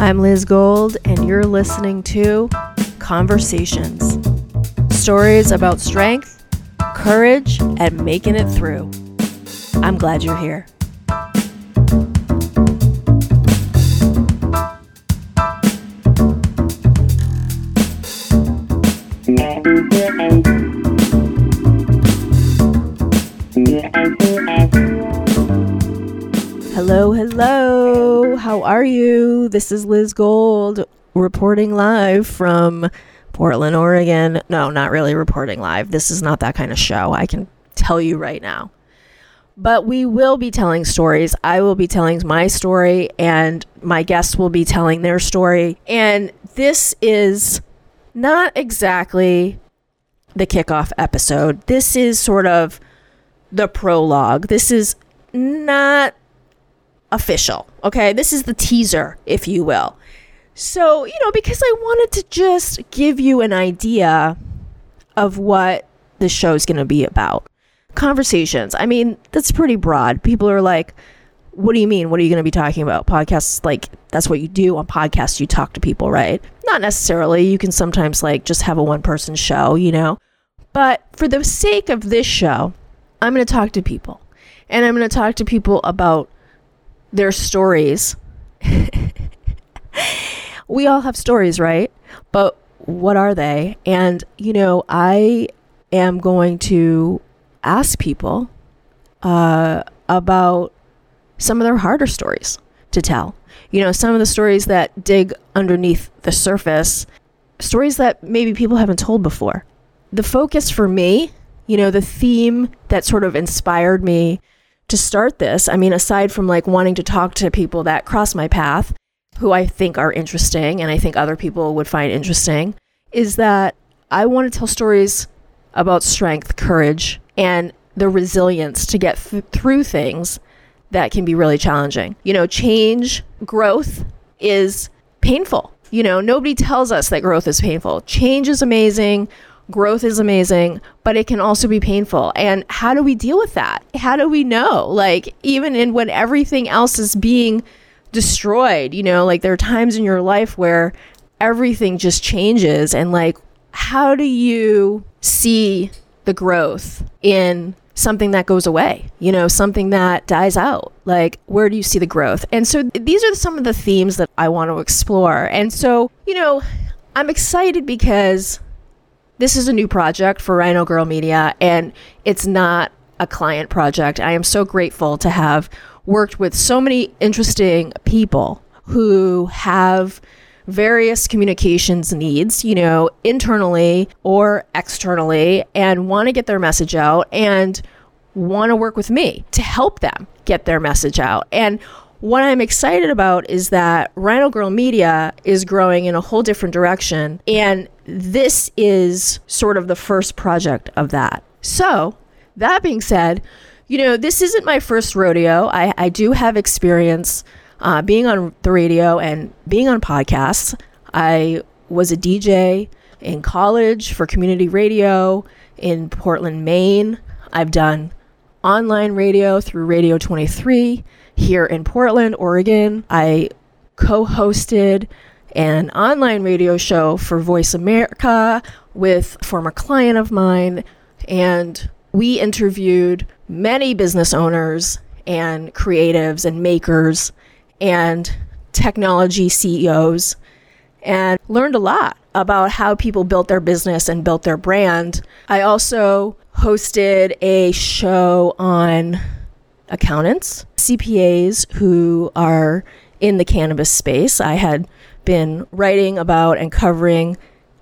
I'm Liz Gold, and you're listening to Conversations stories about strength, courage, and making it through. I'm glad you're here. This is Liz Gold reporting live from Portland, Oregon. No, not really reporting live. This is not that kind of show. I can tell you right now. But we will be telling stories. I will be telling my story, and my guests will be telling their story. And this is not exactly the kickoff episode. This is sort of the prologue. This is not official. Okay. This is the teaser, if you will. So, you know, because I wanted to just give you an idea of what the show's going to be about. Conversations. I mean, that's pretty broad. People are like, what do you mean? What are you going to be talking about? Podcasts, like, that's what you do on podcasts. You talk to people, right? Not necessarily. You can sometimes, like, just have a one person show, you know? But for the sake of this show, I'm going to talk to people. And I'm going to talk to people about their stories. we all have stories, right? But what are they? And, you know, I am going to ask people uh, about some of their harder stories to tell. You know, some of the stories that dig underneath the surface, stories that maybe people haven't told before. The focus for me, you know, the theme that sort of inspired me to start this, I mean, aside from like wanting to talk to people that cross my path, who I think are interesting and I think other people would find interesting, is that I want to tell stories about strength, courage, and the resilience to get th- through things that can be really challenging. You know, change, growth is painful. You know, nobody tells us that growth is painful. Change is amazing growth is amazing, but it can also be painful. And how do we deal with that? How do we know? Like, even in when everything else is being destroyed, you know, like there are times in your life where everything just changes. And like, how do you see the growth in something that goes away, you know, something that dies out. Like, where do you see the growth? And so these are some of the themes that I want to explore. And so, you know, I'm excited because this is a new project for Rhino Girl Media, and it's not a client project. I am so grateful to have worked with so many interesting people who have various communications needs, you know, internally or externally, and want to get their message out and want to work with me to help them get their message out. And what I'm excited about is that Rhino Girl Media is growing in a whole different direction. And this is sort of the first project of that. So, that being said, you know, this isn't my first rodeo. I, I do have experience uh, being on the radio and being on podcasts. I was a DJ in college for community radio in Portland, Maine. I've done online radio through Radio 23 here in Portland, Oregon. I co hosted an online radio show for Voice America with a former client of mine. And we interviewed many business owners and creatives and makers and technology CEOs and learned a lot about how people built their business and built their brand. I also hosted a show on accountants, CPAs who are in the cannabis space. I had been writing about and covering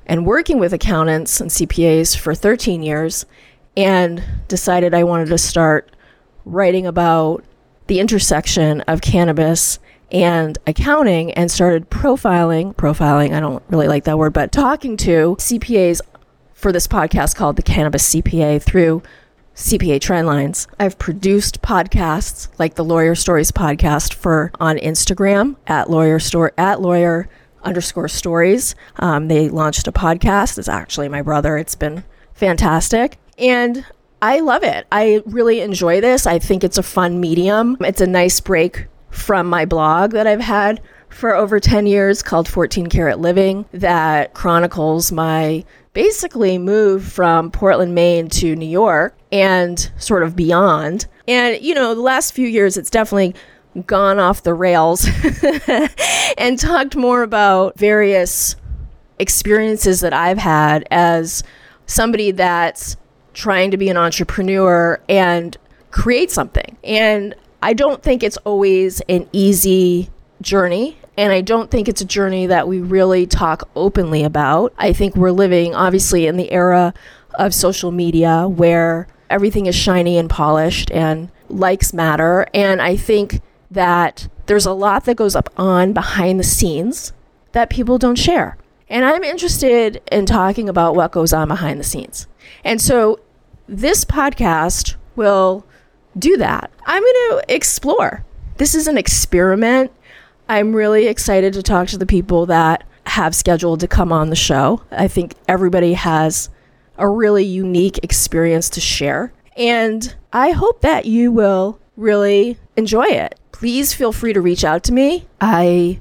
and working with accountants and CPAs for 13 years and decided I wanted to start writing about the intersection of cannabis and accounting and started profiling profiling I don't really like that word but talking to CPAs for this podcast called the Cannabis CPA through CPA Trendlines. I've produced podcasts like the Lawyer Stories podcast for on Instagram at lawyer store at lawyer underscore stories. Um, they launched a podcast. It's actually my brother. It's been fantastic. And I love it. I really enjoy this. I think it's a fun medium. It's a nice break from my blog that I've had for over 10 years called 14 Karat Living that chronicles my basically move from Portland, Maine to New York and sort of beyond. And, you know, the last few years, it's definitely gone off the rails and talked more about various experiences that I've had as somebody that's trying to be an entrepreneur and create something. And I don't think it's always an easy journey. And I don't think it's a journey that we really talk openly about. I think we're living, obviously, in the era of social media where everything is shiny and polished and likes matter. And I think that there's a lot that goes up on behind the scenes that people don't share. And I'm interested in talking about what goes on behind the scenes. And so this podcast will do that. I'm going to explore. This is an experiment. I'm really excited to talk to the people that have scheduled to come on the show. I think everybody has a really unique experience to share. And I hope that you will really enjoy it. Please feel free to reach out to me. I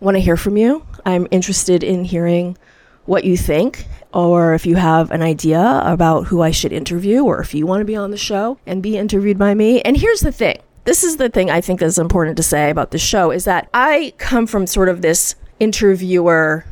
want to hear from you. I'm interested in hearing what you think or if you have an idea about who I should interview, or if you want to be on the show and be interviewed by me. And here's the thing this is the thing I think that's important to say about the show is that I come from sort of this interviewer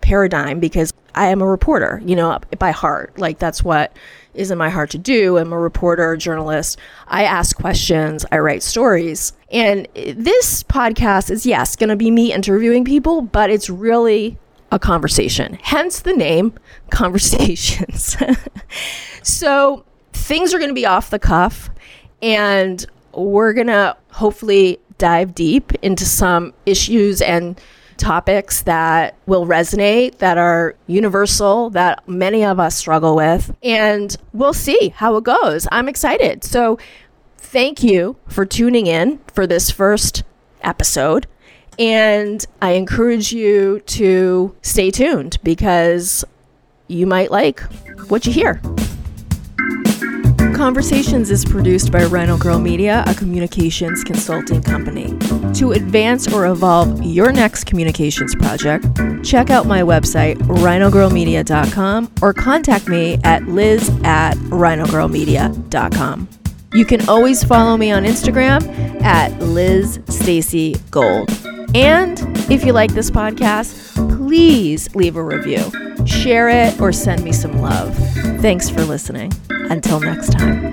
paradigm because I am a reporter, you know, by heart. Like that's what is in my heart to do. I'm a reporter, a journalist. I ask questions, I write stories. And this podcast is, yes, going to be me interviewing people, but it's really a conversation, hence the name Conversations. so things are going to be off the cuff, and we're going to hopefully dive deep into some issues and topics that will resonate, that are universal, that many of us struggle with. And we'll see how it goes. I'm excited. So, thank you for tuning in for this first episode. And I encourage you to stay tuned because you might like what you hear. Conversations is produced by Rhino Girl Media, a communications consulting company. To advance or evolve your next communications project, check out my website, rhinogirlmedia.com, or contact me at liz at rhinogirlmedia.com. You can always follow me on Instagram at Liz Stacy Gold. And if you like this podcast, please leave a review, share it, or send me some love. Thanks for listening. Until next time.